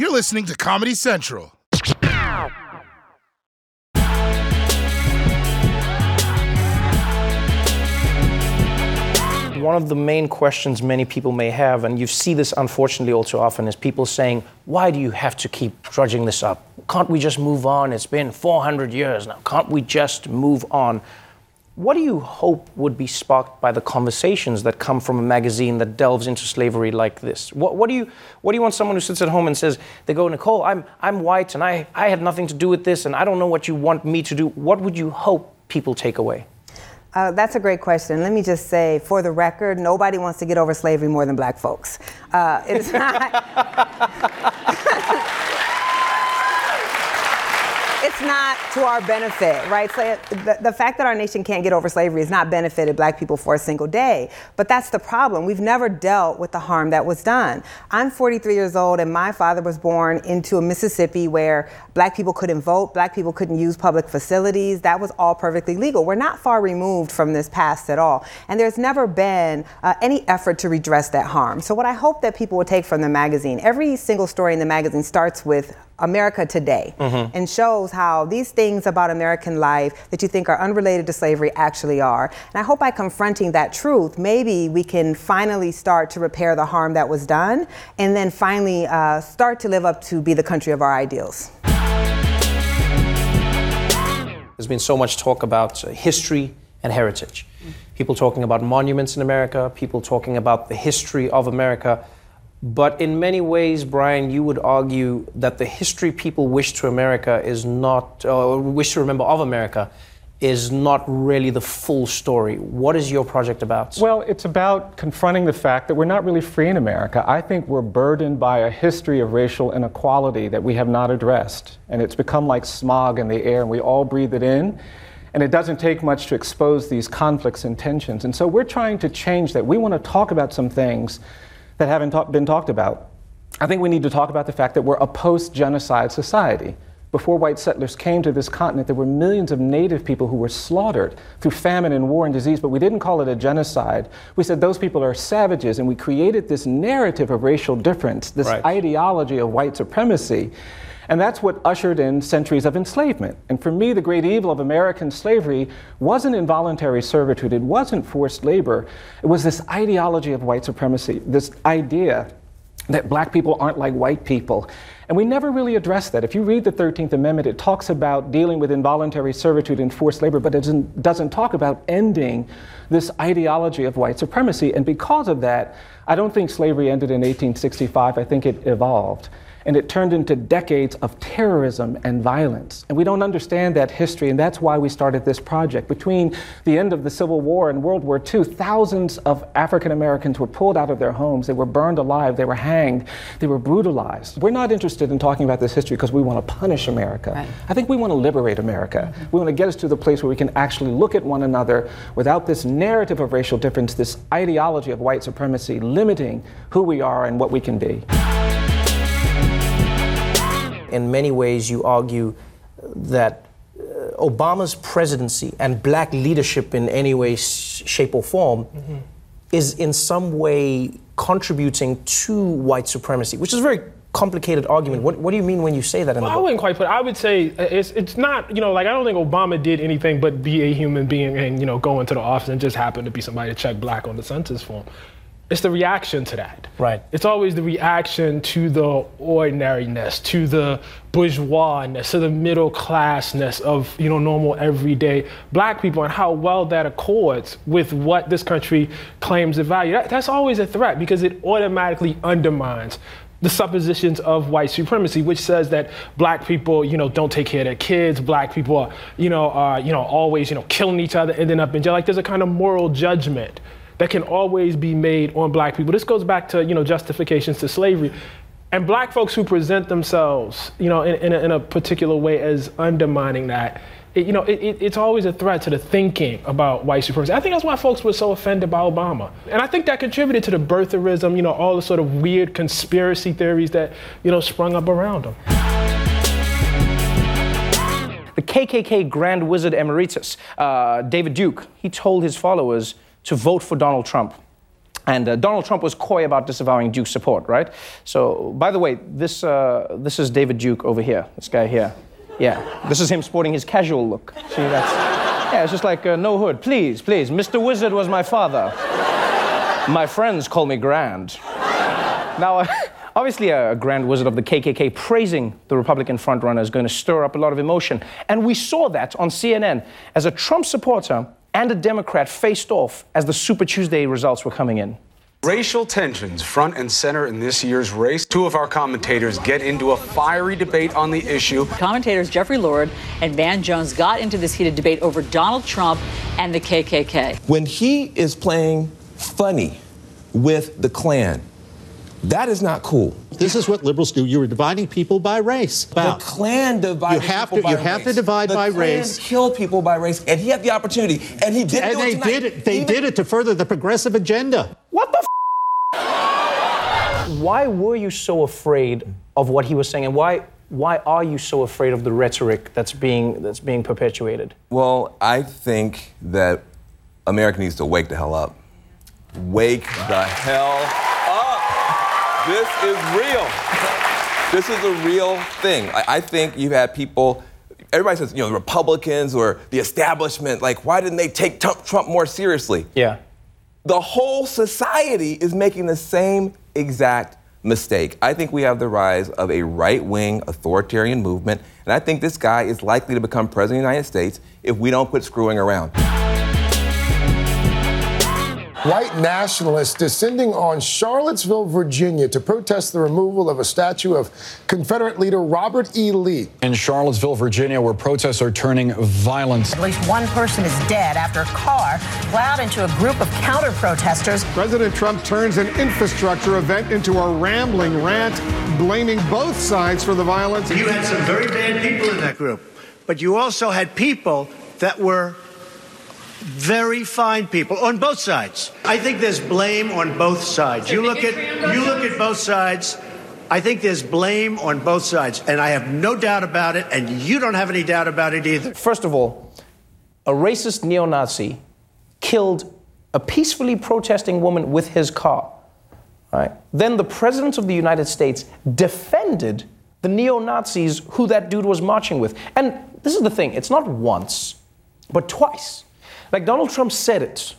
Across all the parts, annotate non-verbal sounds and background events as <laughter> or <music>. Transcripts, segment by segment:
You're listening to Comedy Central. One of the main questions many people may have, and you see this unfortunately all too often, is people saying, Why do you have to keep drudging this up? Can't we just move on? It's been 400 years now. Can't we just move on? What do you hope would be sparked by the conversations that come from a magazine that delves into slavery like this? What, what, do, you, what do you want someone who sits at home and says, they go, Nikole, I'm, I'm white and I, I had nothing to do with this and I don't know what you want me to do. What would you hope people take away? Uh, that's a great question. Let me just say, for the record, nobody wants to get over slavery more than black folks. Uh, it's <laughs> not. <laughs> not to our benefit, right? So the, the fact that our nation can't get over slavery has not benefited black people for a single day. But that's the problem. We've never dealt with the harm that was done. I'm 43 years old, and my father was born into a Mississippi where black people couldn't vote, black people couldn't use public facilities. That was all perfectly legal. We're not far removed from this past at all. And there's never been uh, any effort to redress that harm. So, what I hope that people will take from the magazine, every single story in the magazine starts with America Today mm-hmm. and shows how these things about American life that you think are unrelated to slavery actually are. And I hope by confronting that truth, maybe we can finally start to repair the harm that was done and then finally uh, start to live up to be the country of our ideals. There's been so much talk about uh, history and heritage. People talking about monuments in America, people talking about the history of America. But in many ways, Bryan, you would argue that the history people wish to America is not, or uh, wish to remember of America, is not really the full story. What is your project about? Well, it's about confronting the fact that we're not really free in America. I think we're burdened by a history of racial inequality that we have not addressed. And it's become like smog in the air, and we all breathe it in. And it doesn't take much to expose these conflicts and tensions. And so we're trying to change that. We want to talk about some things that haven't ta- been talked about. I think we need to talk about the fact that we're a post genocide society. Before white settlers came to this continent, there were millions of native people who were slaughtered through famine and war and disease, but we didn't call it a genocide. We said those people are savages, and we created this narrative of racial difference, this right. ideology of white supremacy. And that's what ushered in centuries of enslavement. And for me, the great evil of American slavery wasn't involuntary servitude, it wasn't forced labor. It was this ideology of white supremacy, this idea that black people aren't like white people. And we never really addressed that. If you read the 13th Amendment, it talks about dealing with involuntary servitude and forced labor, but it doesn't, doesn't talk about ending this ideology of white supremacy. And because of that, I don't think slavery ended in 1865. I think it evolved and it turned into decades of terrorism and violence. And we don't understand that history, and that's why we started this project. Between the end of the Civil War and World War II, thousands of African Americans were pulled out of their homes, they were burned alive, they were hanged, they were brutalized. We're not interested in talking about this history because we want to punish America. Right. I think we want to liberate America. Mm-hmm. We want to get us to the place where we can actually look at one another without this narrative of racial difference, this ideology of white supremacy limiting who we are and what we can be in many ways, you argue that uh, Obama's presidency and black leadership in any way, shape, or form mm-hmm. is in some way contributing to white supremacy, which is a very complicated argument. What, what do you mean when you say that in well, the book? I wouldn't quite put I would say uh, it's, it's not, you know, like I don't think Obama did anything but be a human being and, you know, go into the office and just happen to be somebody to check black on the census form it's the reaction to that. Right. It's always the reaction to the ordinariness, to the bourgeoisness, to the middle classness of you know normal everyday black people, and how well that accords with what this country claims to value. That, that's always a threat because it automatically undermines the suppositions of white supremacy, which says that black people, you know, don't take care of their kids, black people are, you know, are, you know, always, you know, killing each other, ending up in jail. Like there's a kind of moral judgment that can always be made on black people. This goes back to, you know, justifications to slavery. And black folks who present themselves, you know, in, in, a, in a particular way as undermining that, it, you know, it, it, it's always a threat to the thinking about white supremacy. I think that's why folks were so offended by Obama. And I think that contributed to the birtherism, you know, all the sort of weird conspiracy theories that, you know, sprung up around him. The KKK Grand Wizard Emeritus, uh, David Duke, he told his followers, to vote for Donald Trump. And uh, Donald Trump was coy about disavowing Duke's support, right? So, by the way, this, uh, this is David Duke over here, this guy here. Yeah, this is him sporting his casual look. See, that's. Yeah, it's just like, uh, no hood. Please, please. Mr. Wizard was my father. My friends call me Grand. Now, obviously, a grand wizard of the KKK praising the Republican frontrunner is going to stir up a lot of emotion. And we saw that on CNN as a Trump supporter and a Democrat faced off as the Super Tuesday results were coming in. Racial tensions front and center in this year's race. Two of our commentators get into a fiery debate on the issue. Commentators Jeffrey Lord and Van Jones got into this heated debate over Donald Trump and the KKK. When he is playing funny with the Klan, that is not cool. This is what liberals do. You are dividing people by race. The Klan divides You have people to- by you have race. to divide the by Klan race. Kill people by race, and he had the opportunity, and he didn't And do they tonight. did it. They Even- did it to further the progressive agenda. What the f- Why were you so afraid of what he was saying, and why why are you so afraid of the rhetoric that's being that's being perpetuated? Well, I think that America needs to wake the hell up. Wake the hell up. This is real. This is a real thing. I, I think you've had people. Everybody says, you know, the Republicans or the establishment. Like, why didn't they take Trump, Trump more seriously? Yeah. the whole society is making the same exact mistake. I think we have the rise of a right wing authoritarian movement, and I think this guy is likely to become president of the United States if we don't quit screwing around. White nationalists descending on Charlottesville, Virginia to protest the removal of a statue of Confederate leader Robert E. Lee. In Charlottesville, Virginia, where protests are turning violent. At least one person is dead after a car plowed into a group of counter protesters. President Trump turns an infrastructure event into a rambling rant, blaming both sides for the violence. You had some very bad people in that group, but you also had people that were very fine people on both sides. I think there's blame on both sides. You look at you look at both sides. I think there's blame on both sides, and I have no doubt about it, and you don't have any doubt about it either. First of all, a racist neo Nazi killed a peacefully protesting woman with his car. Right? Then the President of the United States defended the neo Nazis who that dude was marching with. And this is the thing it's not once, but twice. Like Donald Trump said it.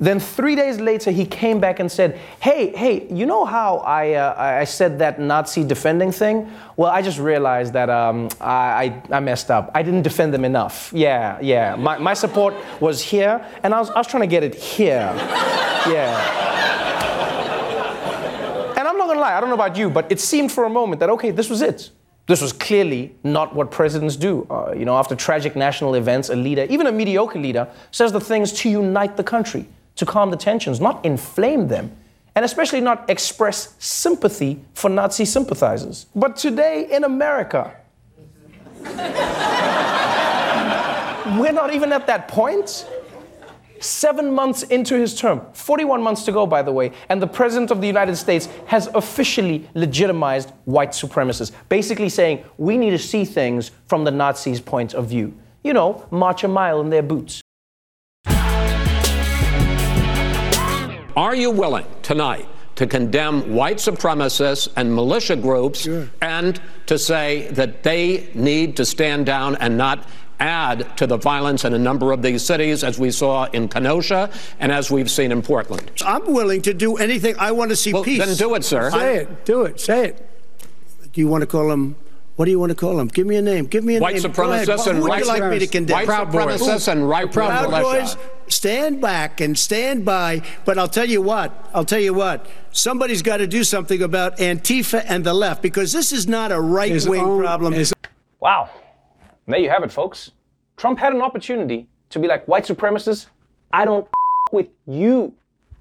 Then three days later, he came back and said, "Hey, hey, you know how I uh, I said that Nazi defending thing? Well, I just realized that um, I, I messed up. I didn't defend them enough. Yeah, yeah. My, my support was here, and I was I was trying to get it here. <laughs> Yeah." And I'm not gonna lie, I don't know about you, but it seemed for a moment that okay, this was it. This was clearly not what presidents do. Uh, you know, after tragic national events, a leader, even a mediocre leader, says the things to unite the country, to calm the tensions, not inflame them, and especially not express sympathy for Nazi sympathizers. But today in America, <laughs> we're not even at that point. Seven months into his term, 41 months to go, by the way, and the President of the United States has officially legitimized white supremacists, basically saying we need to see things from the Nazis' point of view. You know, march a mile in their boots. Are you willing tonight to condemn white supremacists and militia groups and to say that they need to stand down and not add to the violence in a number of these cities, as we saw in Kenosha and as we've seen in Portland? I'm willing to do anything. I want to see Well, peace. then do it, sir. Say it. Do it. Say it. Do you want to call them? What do you want to call them? Give me a name. Give me a White name. Go ahead. supremacists and Who would right like me to condemn? White Proud Boys. supremacists and right Proud militia. Boys. Stand back and stand by. But I'll tell you what. I'll tell you what. Somebody's got to do something about Antifa and the left because this is not a right wing problem. Wow. And there you have it, folks. Trump had an opportunity to be like white supremacists. I don't with you.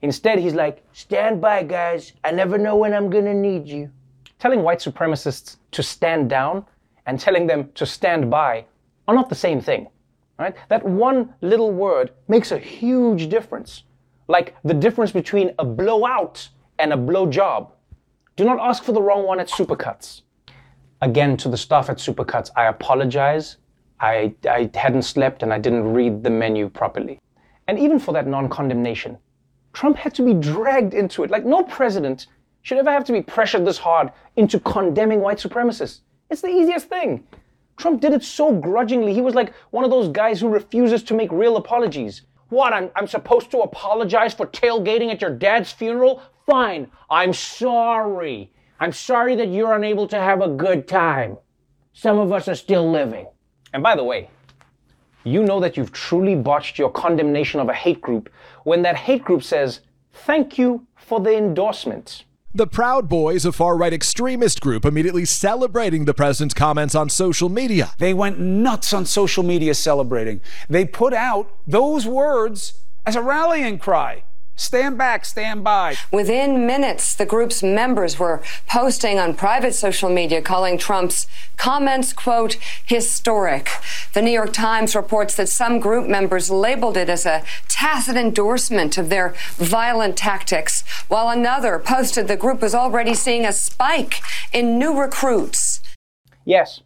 Instead, he's like, stand by, guys. I never know when I'm gonna need you. Telling white supremacists to stand down and telling them to stand by are not the same thing. Right? That one little word makes a huge difference. Like the difference between a blowout and a blowjob. Do not ask for the wrong one at Supercuts. Again, to the staff at Supercuts, I apologize. I, I hadn't slept and I didn't read the menu properly. And even for that non condemnation, Trump had to be dragged into it. Like, no president should ever have to be pressured this hard into condemning white supremacists. It's the easiest thing. Trump did it so grudgingly. He was like one of those guys who refuses to make real apologies. What, I'm, I'm supposed to apologize for tailgating at your dad's funeral? Fine, I'm sorry. I'm sorry that you're unable to have a good time. Some of us are still living. And by the way, you know that you've truly botched your condemnation of a hate group when that hate group says, Thank you for the endorsement. The Proud Boys, a far right extremist group, immediately celebrating the president's comments on social media. They went nuts on social media celebrating. They put out those words as a rallying cry. Stand back, stand by. Within minutes, the group's members were posting on private social media calling Trump's comments, quote, historic. The New York Times reports that some group members labeled it as a tacit endorsement of their violent tactics, while another posted the group was already seeing a spike in new recruits. Yes,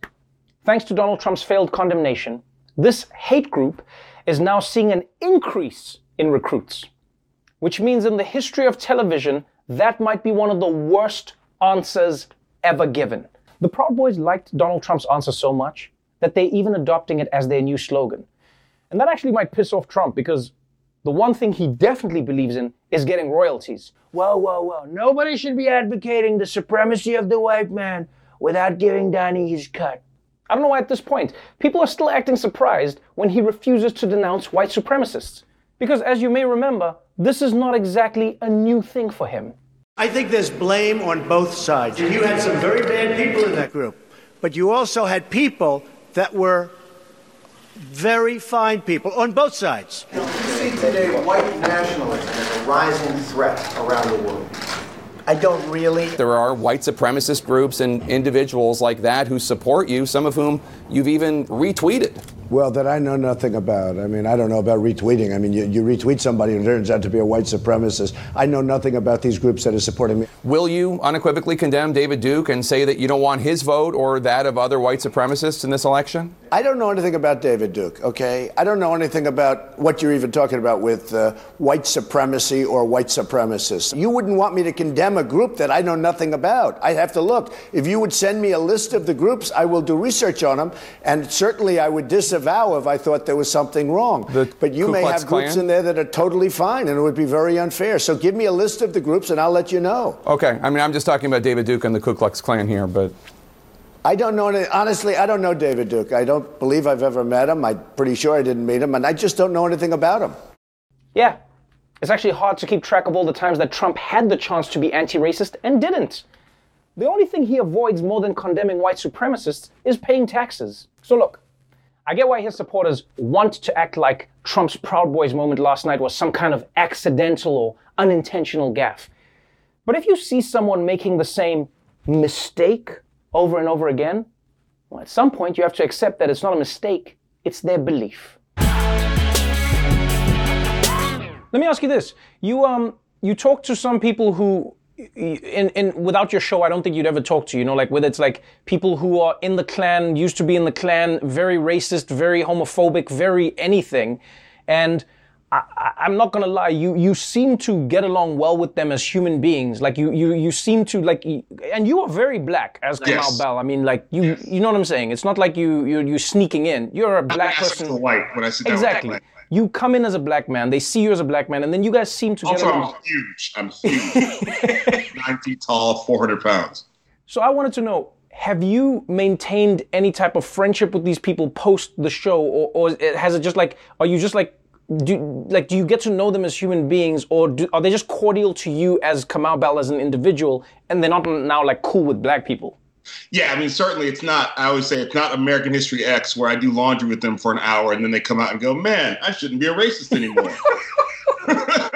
thanks to Donald Trump's failed condemnation, this hate group is now seeing an increase in recruits which means in the history of television, that might be one of the worst answers ever given. The Proud Boys liked Donald Trump's answer so much that they're even adopting it as their new slogan. And that actually might piss off Trump because the one thing he definitely believes in is getting royalties. Well, well, well, nobody should be advocating the supremacy of the white man without giving Donnie his cut. I don't know why at this point people are still acting surprised when he refuses to denounce white supremacists. Because as you may remember, this is not exactly a new thing for him. I think there's blame on both sides. You had some very bad people in that group, but you also had people that were very fine people on both sides. You see today white nationalism as a rising threat around the world. I don't really. There are white supremacist groups and individuals like that who support you, some of whom you've even retweeted. Well, that I know nothing about. I mean, I don't know about retweeting. I mean, you, you retweet somebody and it turns out to be a white supremacist. I know nothing about these groups that are supporting me. Will you unequivocally condemn David Duke and say that you don't want his vote or that of other white supremacists in this election? I don't know anything about David Duke, okay? I don't know anything about what you're even talking about with uh, white supremacy or white supremacists. You wouldn't want me to condemn a group that I know nothing about. I'd have to look. If you would send me a list of the groups, I will do research on them, and certainly I would disavow if I thought there was something wrong. The but you Ku may Klux have groups in there that are totally fine, and it would be very unfair. So give me a list of the groups, and I'll let you know. Okay, I mean, I'm just talking about David Duke and the Ku Klux Klan here, but. I don't know. any- Honestly, I don't know David Duke. I don't believe I've ever met him. I'm pretty sure I didn't meet him, and I just don't know anything about him. Yeah, it's actually hard to keep track of all the times that Trump had the chance to be anti racist and didn't. The only thing he avoids more than condemning white supremacists is paying taxes. So look, I get why his supporters want to act like Trump's Proud Boys moment last night was some kind of accidental or unintentional gaffe. But if you see someone making the same mistake over and over again, well, at some point you have to accept that it's not a mistake, it's their belief. Let me ask you this: you um you talk to some people who, in in without your show, I don't think you'd ever talk to. You know, like whether it's like people who are in the Klan, used to be in the Klan, very racist, very homophobic, very anything, and. I, I- I'm not gonna lie. You you seem to get along well with them as human beings. Like you you you seem to like, and you are very black as Kamau Yes. Bell. I mean, like you you know what I'm saying. It's not like you you you sneaking in. You're a black ask person. for white when I sit down Exactly. You come in as a black man. They see you as a black man, and then you guys seem to get Also, along. I'm huge. I'm huge. <laughs> Nine feet tall, 400 pounds. So I wanted to know: Have you maintained any type of friendship with these people post the show, or, or has it just like? Are you just like? Do like do you get to know them as human beings, or do, are they just cordial to you as Kamau Bell as an individual, and they're not now like cool with black people? Yeah, I mean, certainly it's not, I always say it's not American History X where I do laundry with them for an hour and then they come out and go, man, I shouldn't be a racist anymore. <laughs> <laughs>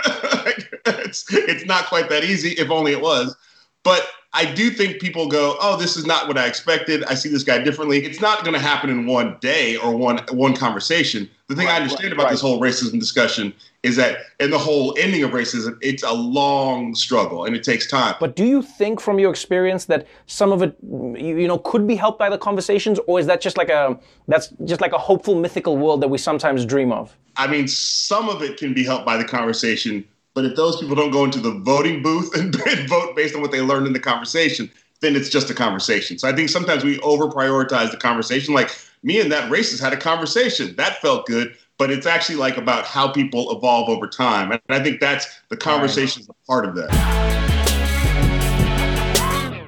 it's, it's not quite that easy, if only it was. But I do think people go, oh, this is not what I expected. I see this guy differently. It's not going to happen in one day or one one conversation. The thing I understand about this whole racism discussion is that in the whole ending of racism, it's a long struggle and it takes time. But do you think, from your experience, that some of it, you, you know, could be helped by the conversations, or is that just like a that's just like a hopeful mythical world that we sometimes dream of? I mean, some of it can be helped by the conversation, But if those people don't go into the voting booth and, <laughs> and vote based on what they learned in the conversation, then it's just a conversation. So I think sometimes we over prioritize the conversation. Like me and that racist had a conversation. That felt good, but it's actually like about how people evolve over time. And I think that's the conversation is a part of that.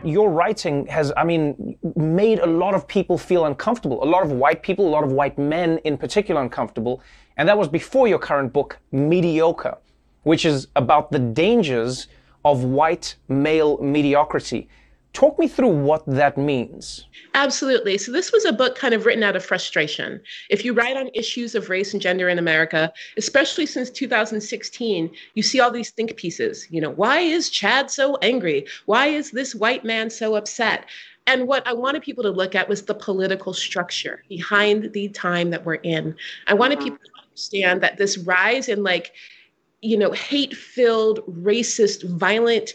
Your writing has, I mean, made a lot of people feel uncomfortable. A lot of white people, a lot of white men in particular, uncomfortable. And that was before your current book, Mediocre, which is about the dangers of white male mediocrity. Talk me through what that means. Absolutely. So, this was a book kind of written out of frustration. If you write on issues of race and gender in America, especially since 2016, you see all these think pieces. You know, why is Chad so angry? Why is this white man so upset? And what I wanted people to look at was the political structure behind the time that we're in. I wanted uh-huh. people to understand that this rise in, like, you know, hate filled, racist, violent,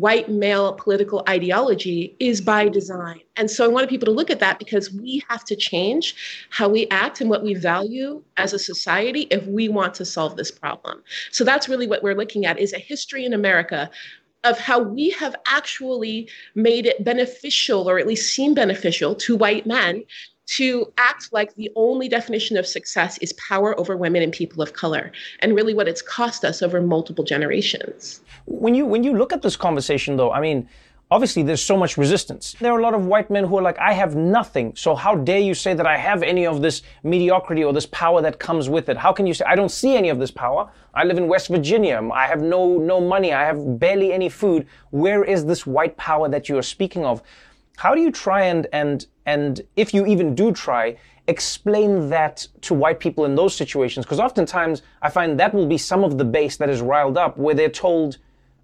white male political ideology is by design. And so I wanted people to look at that because we have to change how we act and what we value as a society if we want to solve this problem. So that's really what we're looking at is a history in America of how we have actually made it beneficial or at least seem beneficial to white men to act like the only definition of success is power over women and people of color and really what it's cost us over multiple generations. When you when you look at this conversation though i mean obviously there's so much resistance. There are a lot of white men who are like i have nothing so how dare you say that i have any of this mediocrity or this power that comes with it? How can you say i don't see any of this power. I live in west virginia. I have no no money. I have barely any food. Where is this white power that you are speaking of? How do you try and and and if you even do try explain that to white people in those situations because oftentimes i find that will be some of the base that is riled up where they're told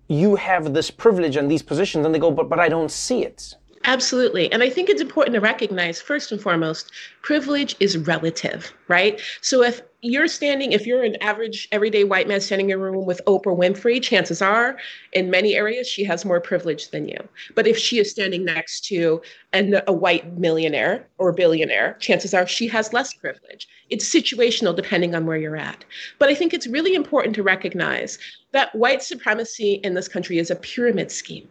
you have this privilege and these positions and they go but but i don't see it Absolutely. And I think it's important to recognize, first and foremost, privilege is relative, right? So if you're standing, if you're an average everyday white man standing in a room with Oprah Winfrey, chances are in many areas she has more privilege than you. But if she is standing next to an, a white millionaire or billionaire, chances are she has less privilege. It's situational depending on where you're at. But I think it's really important to recognize that white supremacy in this country is a pyramid scheme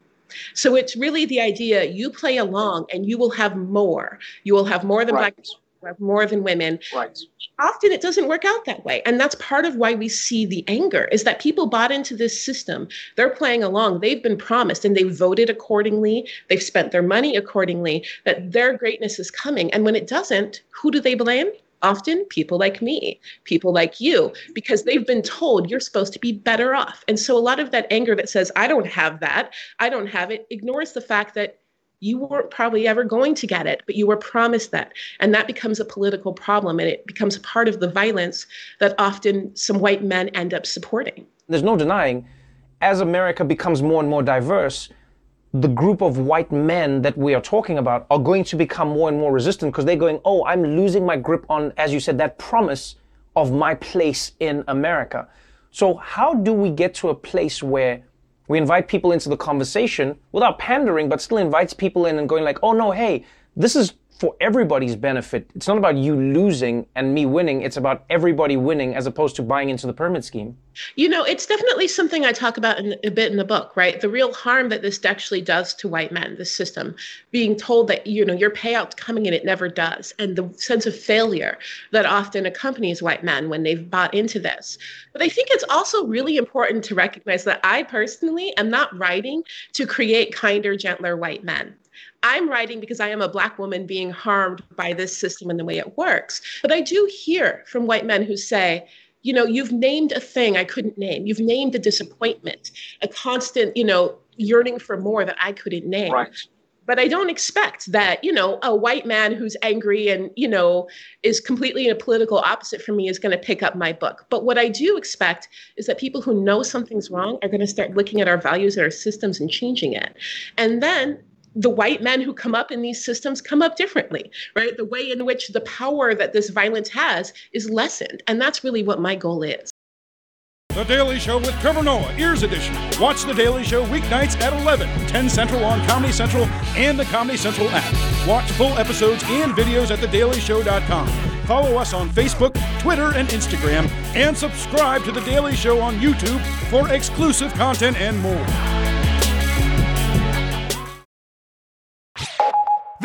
so it's really the idea you play along and you will have more. You will have more than right. black have more than women. Right. Often it doesn't work out that way. And that's part of why we see the anger is that people bought into this system. They're playing along. They've been promised and they voted accordingly. They've spent their money accordingly that their greatness is coming. And when it doesn't, who do they blame? Often people like me, people like you, because they've been told you're supposed to be better off. And so a lot of that anger that says, I don't have that, I don't have it, ignores the fact that you weren't probably ever going to get it, but you were promised that. And that becomes a political problem and it becomes part of the violence that often some white men end up supporting. There's no denying, as America becomes more and more diverse, the group of white men that we are talking about are going to become more and more resistant because they're going, oh, I'm losing my grip on, as you said, that promise of my place in America. So, how do we get to a place where we invite people into the conversation without pandering, but still invites people in and going like, oh no, hey, this is for everybody's benefit. It's not about you losing and me winning. It's about everybody winning as opposed to buying into the pyramid scheme. You know, it's definitely something I talk about in, a bit in the book, right? The real harm that this actually does to white men, this system, being told that, you know, your payout's coming and it never does. And the sense of failure that often accompanies white men when they've bought into this. But I think it's also really important to recognize that I personally am not writing to create kinder, gentler white men. I'm writing because I am a Black woman being harmed by this system and the way it works. But I do hear from white men who say, you know, you've named a thing I couldn't name. You've named a disappointment, a constant, you know, yearning for more that I couldn't name. Right. But I don't expect that, you know, a white man who's angry and, you know, is completely a political opposite from me is going to pick up my book. But what I do expect is that people who know something's wrong are going to start looking at our values and our systems and changing it. And then the white men who come up in these systems come up differently, right? The way in which the power that this violence has is lessened. And that's really what my goal is. The Daily Show with Trevor Noah, Ears Edition. Watch The Daily Show weeknights at 11, 10 Central on Comedy Central and the Comedy Central app. Watch full episodes and videos at thedailyshow.com. Follow us on Facebook, Twitter, and Instagram, and subscribe to The Daily Show on YouTube for exclusive content and more.